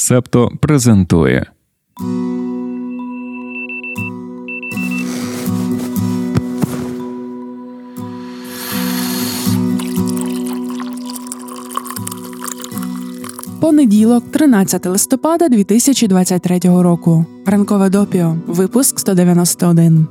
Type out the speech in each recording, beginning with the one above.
Септо презентує. Понеділок, 13 листопада 2023 року. Ранкове допіо. Випуск 191.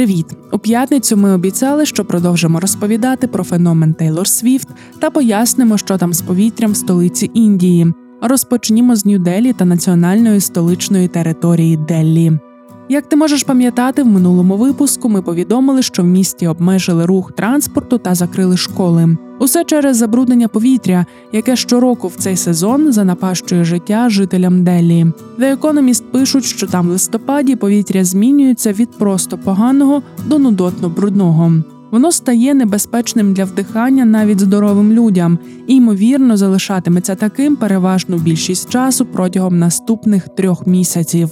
Привіт! У п'ятницю ми обіцяли, що продовжимо розповідати про феномен Тейлор Свіфт та пояснимо, що там з повітрям в столиці Індії. Розпочнімо з Нью-Делі та національної столичної території Деллі. Як ти можеш пам'ятати, в минулому випуску ми повідомили, що в місті обмежили рух транспорту та закрили школи. Усе через забруднення повітря, яке щороку в цей сезон занапащує життя жителям Делі. The Economist пишуть, що там в листопаді повітря змінюється від просто поганого до нудотно брудного. Воно стає небезпечним для вдихання навіть здоровим людям і ймовірно залишатиметься таким переважну більшість часу протягом наступних трьох місяців.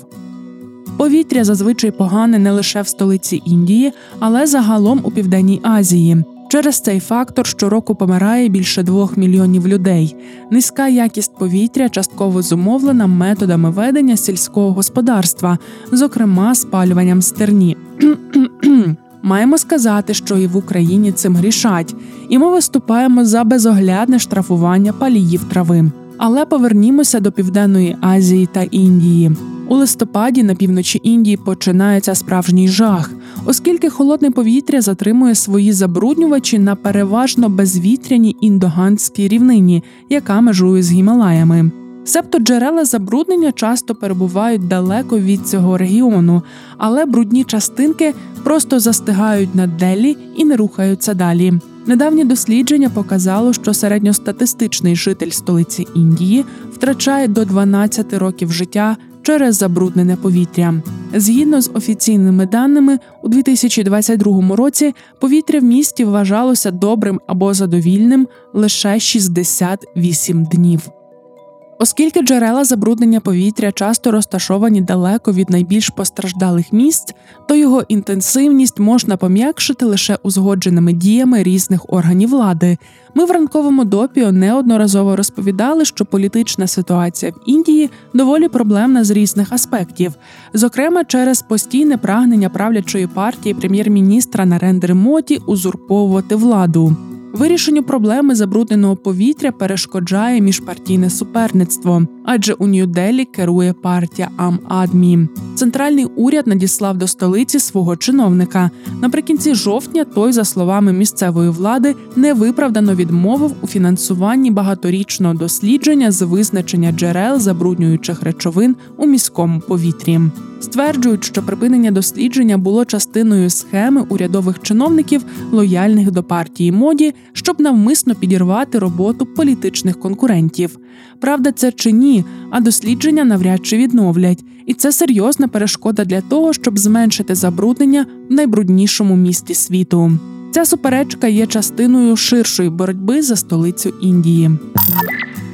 Повітря зазвичай погане не лише в столиці Індії, але загалом у південній Азії. Через цей фактор щороку помирає більше двох мільйонів людей. Низька якість повітря частково зумовлена методами ведення сільського господарства, зокрема спалюванням стерні. Маємо сказати, що і в Україні цим грішать, і ми виступаємо за безоглядне штрафування паліїв трави. Але повернімося до Південної Азії та Індії. У листопаді на півночі Індії починається справжній жах, оскільки холодне повітря затримує свої забруднювачі на переважно безвітряній індоганській рівнині, яка межує з Гімалаями. Себто джерела забруднення часто перебувають далеко від цього регіону, але брудні частинки просто застигають на Делі і не рухаються далі. Недавнє дослідження показало, що середньостатистичний житель столиці Індії втрачає до 12 років життя через забруднене повітря. Згідно з офіційними даними, у 2022 році повітря в місті вважалося добрим або задовільним лише 68 днів. Оскільки джерела забруднення повітря часто розташовані далеко від найбільш постраждалих місць, то його інтенсивність можна пом'якшити лише узгодженими діями різних органів влади. Ми в ранковому допіо неодноразово розповідали, що політична ситуація в Індії доволі проблемна з різних аспектів, зокрема через постійне прагнення правлячої партії прем'єр-міністра Нарендри Моті узурповувати владу. Вирішенню проблеми забрудненого повітря перешкоджає міжпартійне суперництво, адже у Нью-Делі керує партія Ам-Адмі. Центральний уряд надіслав до столиці свого чиновника. Наприкінці жовтня той, за словами місцевої влади, невиправдано відмовив у фінансуванні багаторічного дослідження з визначення джерел забруднюючих речовин у міському повітрі. Стверджують, що припинення дослідження було частиною схеми урядових чиновників, лояльних до партії моді, щоб навмисно підірвати роботу політичних конкурентів. Правда, це чи ні, а дослідження навряд чи відновлять, і це серйозна перешкода для того, щоб зменшити забруднення в найбруднішому місті світу. Ця суперечка є частиною ширшої боротьби за столицю Індії.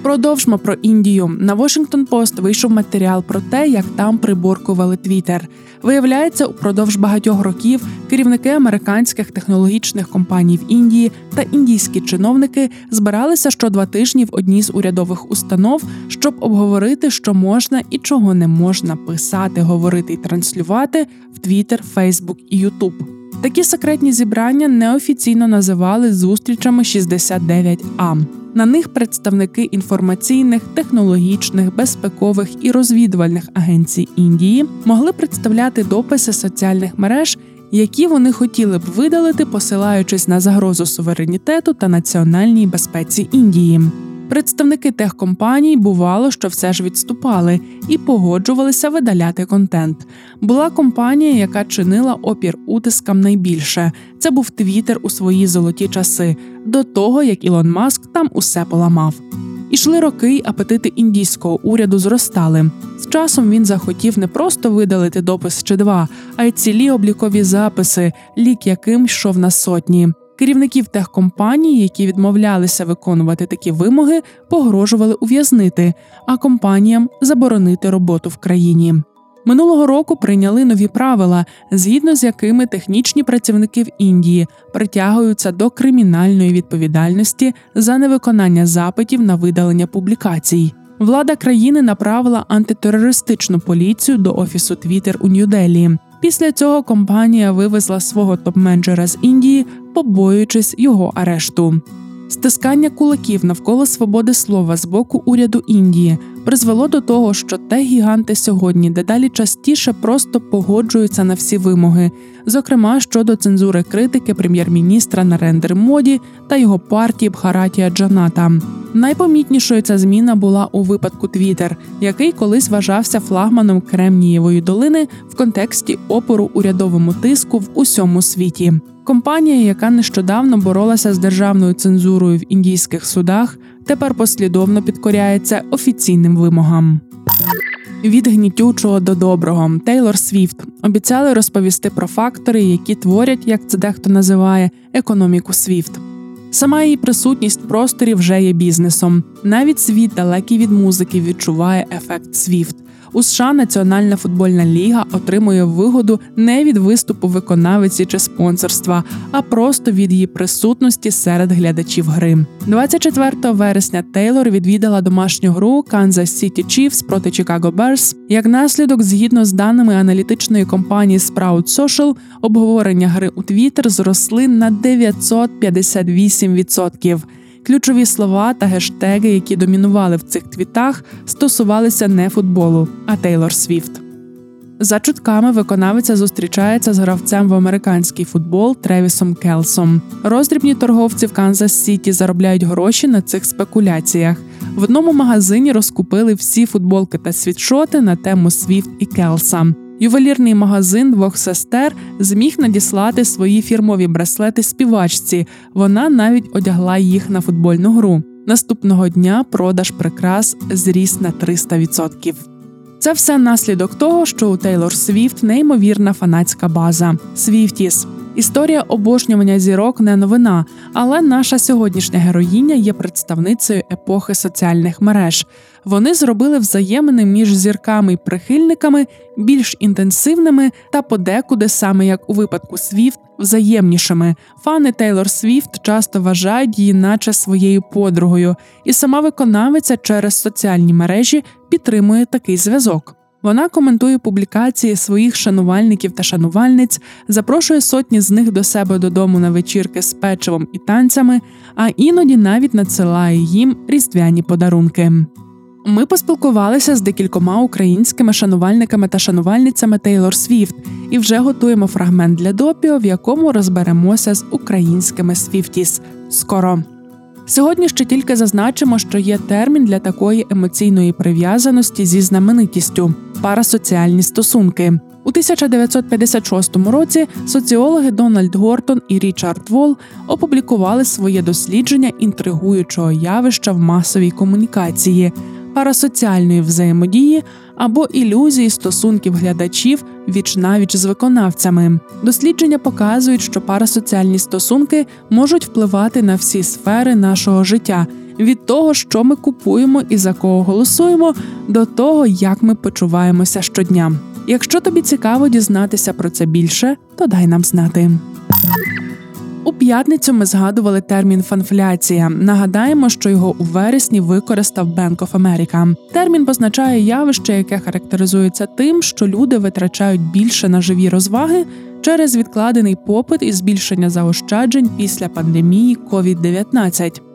Продовжмо про Індію. На Washington Post вийшов матеріал про те, як там приборкували Твіттер. Виявляється, упродовж багатьох років керівники американських технологічних компаній в Індії та індійські чиновники збиралися що два тижні в одній з урядових установ, щоб обговорити, що можна і чого не можна писати, говорити і транслювати в Твіттер, Фейсбук і Ютуб. Такі секретні зібрання неофіційно називали зустрічами 69А. На них представники інформаційних, технологічних, безпекових і розвідувальних агенцій Індії могли представляти дописи соціальних мереж, які вони хотіли б видалити, посилаючись на загрозу суверенітету та національній безпеці Індії. Представники техкомпаній бувало, що все ж відступали і погоджувалися видаляти контент. Була компанія, яка чинила опір утискам найбільше. Це був Твіттер у свої золоті часи, до того як Ілон Маск там усе поламав. Ішли роки, й апетити індійського уряду зростали. З часом він захотів не просто видалити допис чи два, а й цілі облікові записи, лік яким йшов на сотні. Керівників техкомпаній, які відмовлялися виконувати такі вимоги, погрожували ув'язнити, а компаніям заборонити роботу в країні. Минулого року прийняли нові правила, згідно з якими технічні працівники в Індії притягуються до кримінальної відповідальності за невиконання запитів на видалення публікацій. Влада країни направила антитерористичну поліцію до офісу Твіттер у Нью-Делі. Після цього компанія вивезла свого топ-менеджера з Індії, побоюючись його арешту. Стискання кулаків навколо свободи слова з боку уряду Індії призвело до того, що те гіганти сьогодні дедалі частіше просто погоджуються на всі вимоги, зокрема щодо цензури критики прем'єр-міністра Нарендер Моді та його партії Бхаратія Джаната. Найпомітнішою ця зміна була у випадку Твіттер, який колись вважався флагманом Кремнієвої долини в контексті опору урядовому тиску в усьому світі. Компанія, яка нещодавно боролася з державною цензурою в індійських судах, тепер послідовно підкоряється офіційним вимогам. Від гнітючого до доброго Тейлор Свіфт обіцяли розповісти про фактори, які творять, як це дехто називає, економіку Свіфт. Сама її присутність в просторі вже є бізнесом. Навіть світ, далекий від музики, відчуває ефект Свіфт. У США Національна футбольна ліга отримує вигоду не від виступу виконавиці чи спонсорства, а просто від її присутності серед глядачів гри. 24 вересня Тейлор відвідала домашню гру Kansas City Chiefs проти Chicago Bears. Як наслідок, згідно з даними аналітичної компанії Sprout Social, обговорення гри у Twitter зросли на 958%. Ключові слова та гештеги, які домінували в цих твітах, стосувалися не футболу, а Тейлор Свіфт. За чутками виконавиця зустрічається з гравцем в американський футбол Тревісом Келсом. Роздрібні торговці в Канзас Сіті заробляють гроші на цих спекуляціях. В одному магазині розкупили всі футболки та світшоти на тему Свіфт і Келса. Ювелірний магазин двох сестер зміг надіслати свої фірмові браслети співачці. Вона навіть одягла їх на футбольну гру. Наступного дня продаж прикрас зріс на 300%. Це все наслідок того, що у Тейлор Свіфт неймовірна фанатська база Свіфтіс. Історія обожнювання зірок не новина, але наша сьогоднішня героїня є представницею епохи соціальних мереж. Вони зробили взаємини між зірками й прихильниками більш інтенсивними та подекуди, саме як у випадку Свіфт, взаємнішими. Фани Тейлор Свіфт часто вважають її, наче своєю подругою, і сама виконавиця через соціальні мережі підтримує такий зв'язок. Вона коментує публікації своїх шанувальників та шанувальниць, запрошує сотні з них до себе додому на вечірки з печивом і танцями, а іноді навіть надсилає їм різдвяні подарунки. Ми поспілкувалися з декількома українськими шанувальниками та шанувальницями Тейлор Свіфт і вже готуємо фрагмент для допіо, в якому розберемося з українськими Свіфтіс. Скоро. Сьогодні ще тільки зазначимо, що є термін для такої емоційної прив'язаності зі знаменитістю парасоціальні стосунки. У 1956 році соціологи Дональд Гортон і Річард Вол опублікували своє дослідження інтригуючого явища в масовій комунікації, парасоціальної взаємодії або ілюзії стосунків глядачів віч навіч з виконавцями. Дослідження показують, що парасоціальні стосунки можуть впливати на всі сфери нашого життя. Від того, що ми купуємо і за кого голосуємо, до того, як ми почуваємося щодня. Якщо тобі цікаво дізнатися про це більше, то дай нам знати. У п'ятницю ми згадували термін фанфляція. Нагадаємо, що його у вересні використав Bank of America. Термін позначає явище, яке характеризується тим, що люди витрачають більше на живі розваги через відкладений попит і збільшення заощаджень після пандемії COVID-19.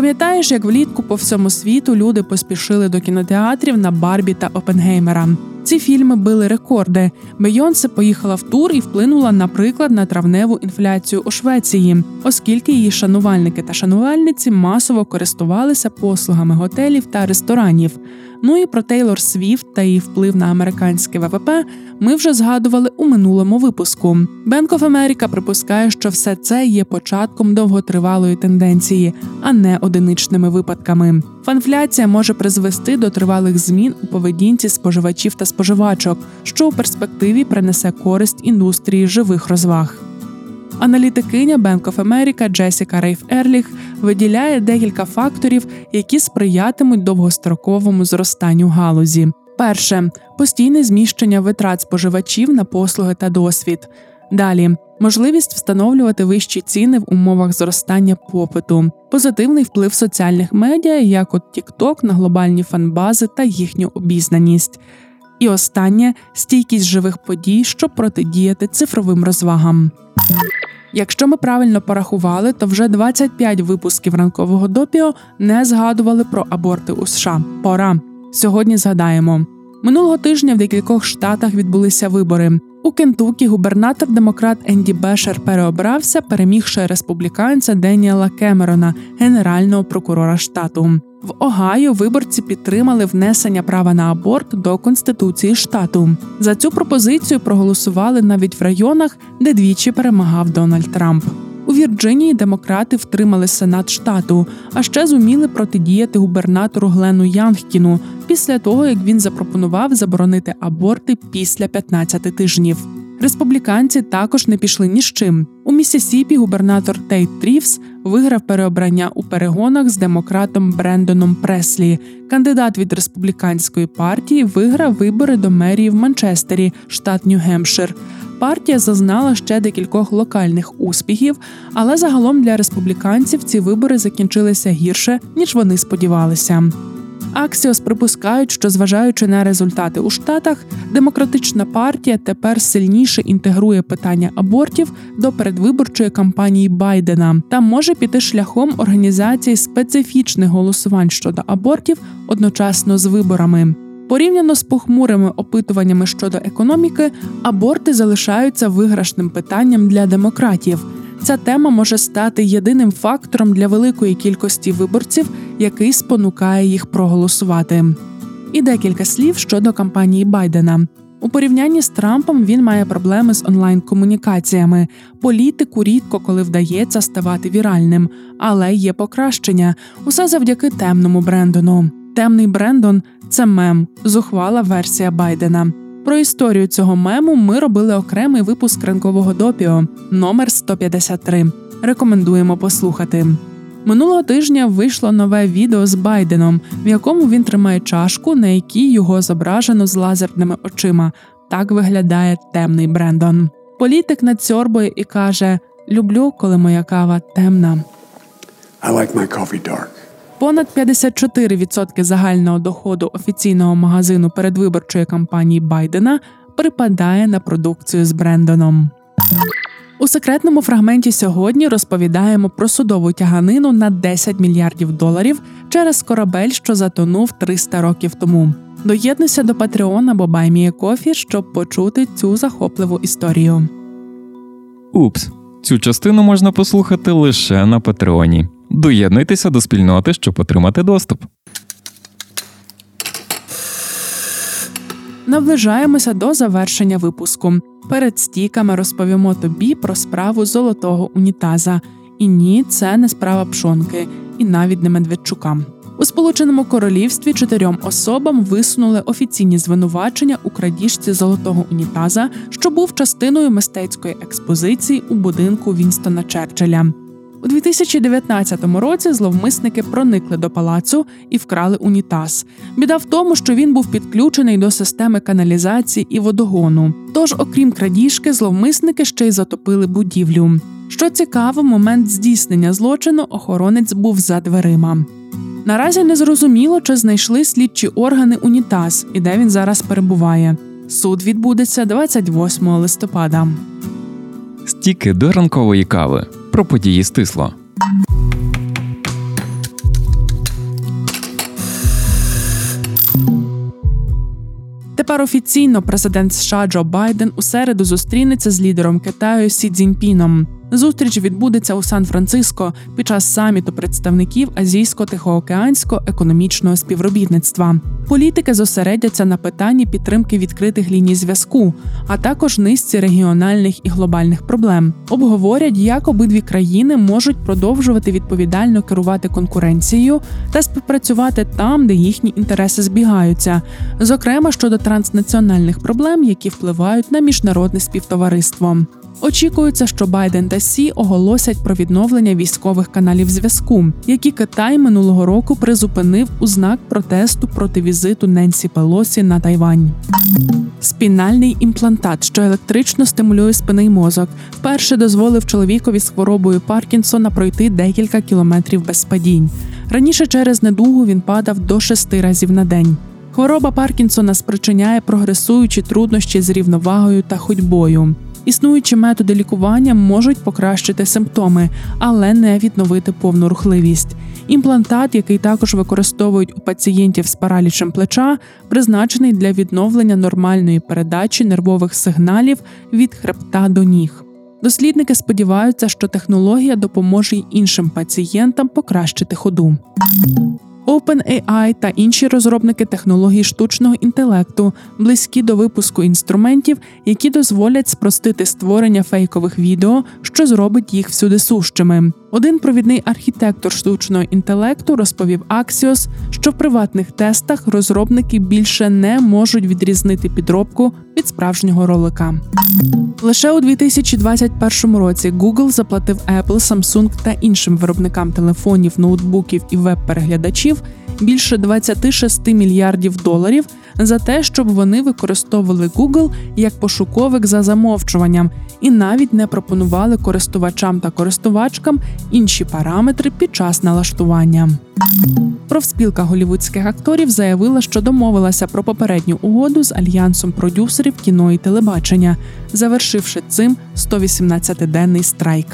Пам'ятаєш, як влітку по всьому світу люди поспішили до кінотеатрів на Барбі та Опенгеймера. Ці фільми били рекорди. Бейонсе поїхала в тур і вплинула, наприклад, на травневу інфляцію у Швеції, оскільки її шанувальники та шанувальниці масово користувалися послугами готелів та ресторанів. Ну і про Тейлор Свіфт та її вплив на американське ВВП ми вже згадували у минулому випуску. Bank of America припускає, що все це є початком довготривалої тенденції, а не одиничними випадками. Фанфляція може призвести до тривалих змін у поведінці споживачів та споживачок, що у перспективі принесе користь індустрії живих розваг. Аналітикиня Bank of America Джесіка Рейф Ерліх виділяє декілька факторів, які сприятимуть довгостроковому зростанню галузі. Перше постійне зміщення витрат споживачів на послуги та досвід. Далі можливість встановлювати вищі ціни в умовах зростання попиту, позитивний вплив соціальних медіа, як от TikTok на глобальні фанбази та їхню обізнаність. І останнє стійкість живих подій, щоб протидіяти цифровим розвагам. Якщо ми правильно порахували, то вже 25 випусків ранкового допіо не згадували про аборти у США. Пора сьогодні згадаємо. Минулого тижня в декількох штатах відбулися вибори. У Кентукі губернатор демократ Енді Бешер переобрався, перемігши республіканця Деніела Кемерона, генерального прокурора штату. В Огайо виборці підтримали внесення права на аборт до конституції штату. За цю пропозицію проголосували навіть в районах, де двічі перемагав Дональд Трамп. У Вірджинії демократи втримали сенат штату, а ще зуміли протидіяти губернатору Глену Янгкіну після того, як він запропонував заборонити аборти після 15 тижнів. Республіканці також не пішли ні з чим. У Місісіпі губернатор Тейт Трівс виграв переобрання у перегонах з демократом Брендоном Преслі. Кандидат від республіканської партії виграв вибори до мерії в Манчестері, штат Нью-Гемпшир. Партія зазнала ще декількох локальних успіхів, але загалом для республіканців ці вибори закінчилися гірше ніж вони сподівалися. Аксіос припускають, що зважаючи на результати у штатах, демократична партія тепер сильніше інтегрує питання абортів до передвиборчої кампанії Байдена та може піти шляхом організації специфічних голосувань щодо абортів одночасно з виборами. Порівняно з похмурими опитуваннями щодо економіки, аборти залишаються виграшним питанням для демократів. Ця тема може стати єдиним фактором для великої кількості виборців, який спонукає їх проголосувати. І декілька слів щодо кампанії Байдена. У порівнянні з Трампом він має проблеми з онлайн-комунікаціями. Політику рідко коли вдається ставати віральним, але є покращення усе завдяки темному Брендону. Темний Брендон це мем, зухвала версія Байдена. Про історію цього мему ми робили окремий випуск ранкового допіо номер 153. Рекомендуємо послухати. Минулого тижня вийшло нове відео з Байденом, в якому він тримає чашку, на якій його зображено з лазерними очима. Так виглядає темний Брендон. Політик надсьорбує і каже: Люблю, коли моя кава темна. I like my coffee dark. Понад 54% загального доходу офіційного магазину передвиборчої кампанії Байдена припадає на продукцію з Брендоном. У секретному фрагменті сьогодні розповідаємо про судову тяганину на 10 мільярдів доларів через корабель, що затонув 300 років тому. Доєднуйся до Патреона або Кофі, щоб почути цю захопливу історію. Упс, цю частину можна послухати лише на Патреоні. Доєднуйтеся до спільноти, щоб отримати доступ. Наближаємося до завершення випуску. Перед стіками розповімо тобі про справу золотого унітаза. І ні, це не справа пшонки, і навіть не Медведчука. У Сполученому Королівстві чотирьом особам висунули офіційні звинувачення у крадіжці золотого унітаза, що був частиною мистецької експозиції у будинку Вінстона Черчилля. У 2019 році зловмисники проникли до палацу і вкрали унітаз. Біда в тому, що він був підключений до системи каналізації і водогону. Тож, окрім крадіжки, зловмисники ще й затопили будівлю. Що цікаво, момент здійснення злочину охоронець був за дверима. Наразі не зрозуміло, чи знайшли слідчі органи унітаз і де він зараз перебуває. Суд відбудеться 28 листопада. Стіки до ранкової кави про події стисло. Тепер офіційно президент США Джо Байден у середу зустрінеться з лідером Китаю Сі Цзіньпіном. Зустріч відбудеться у Сан-Франциско під час саміту представників азійсько-тихоокеанського економічного співробітництва. Політики зосередяться на питанні підтримки відкритих ліній зв'язку, а також низці регіональних і глобальних проблем. Обговорять, як обидві країни можуть продовжувати відповідально керувати конкуренцією та співпрацювати там, де їхні інтереси збігаються, зокрема щодо транснаціональних проблем, які впливають на міжнародне співтовариство. Очікується, що Байден та Сі оголосять про відновлення військових каналів зв'язку, які Китай минулого року призупинив у знак протесту проти візиту Ненсі Пелосі на Тайвань. Спінальний імплантат, що електрично стимулює спинний мозок, вперше дозволив чоловікові з хворобою Паркінсона пройти декілька кілометрів без падінь. Раніше через недугу він падав до шести разів на день. Хвороба Паркінсона спричиняє прогресуючі труднощі з рівновагою та ходьбою. Існуючі методи лікування можуть покращити симптоми, але не відновити повну рухливість. Імплантат, який також використовують у пацієнтів з паралічем плеча, призначений для відновлення нормальної передачі нервових сигналів від хребта до ніг. Дослідники сподіваються, що технологія допоможе й іншим пацієнтам покращити ходу. OpenAI та інші розробники технологій штучного інтелекту близькі до випуску інструментів, які дозволять спростити створення фейкових відео, що зробить їх всюди сущими. Один провідний архітектор штучного інтелекту розповів Axios, що в приватних тестах розробники більше не можуть відрізнити підробку від справжнього ролика. Лише у 2021 році Google заплатив Apple, Samsung та іншим виробникам телефонів, ноутбуків і веб-переглядачів більше 26 мільярдів доларів за те, щоб вони використовували Google як пошуковик за замовчуванням і навіть не пропонували користувачам та користувачкам інші параметри під час налаштування. Профспілка голівудських акторів заявила, що домовилася про попередню угоду з альянсом продюсерів кіно і телебачення, завершивши цим 118-денний страйк.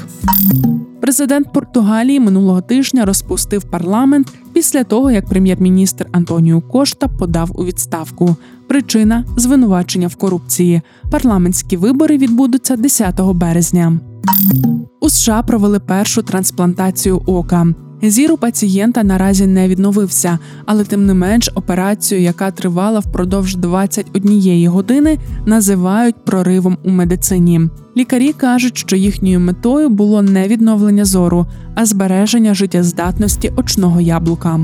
Президент Португалії минулого тижня розпустив парламент після того, як прем'єр-міністр Антоніо Кошта подав у відставку. Причина звинувачення в корупції. Парламентські вибори відбудуться 10 березня. У США провели першу трансплантацію ока. Зір у пацієнта наразі не відновився, але тим не менш операцію, яка тривала впродовж 21 години, називають проривом у медицині. Лікарі кажуть, що їхньою метою було не відновлення зору, а збереження життєздатності очного яблука.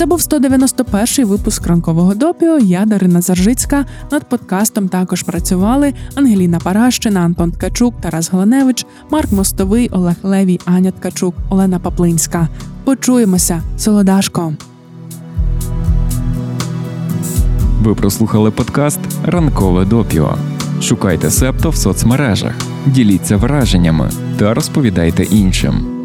Це був 191-й випуск ранкового допіо. Я Дарина Заржицька. Над подкастом також працювали Ангеліна Паращина, Антон Ткачук, Тарас Галаневич, Марк Мостовий, Олег Левій, Аня Ткачук, Олена Паплинська. Почуємося, солодашко. Ви прослухали подкаст Ранкове допіо. Шукайте септо в соцмережах, діліться враженнями та розповідайте іншим.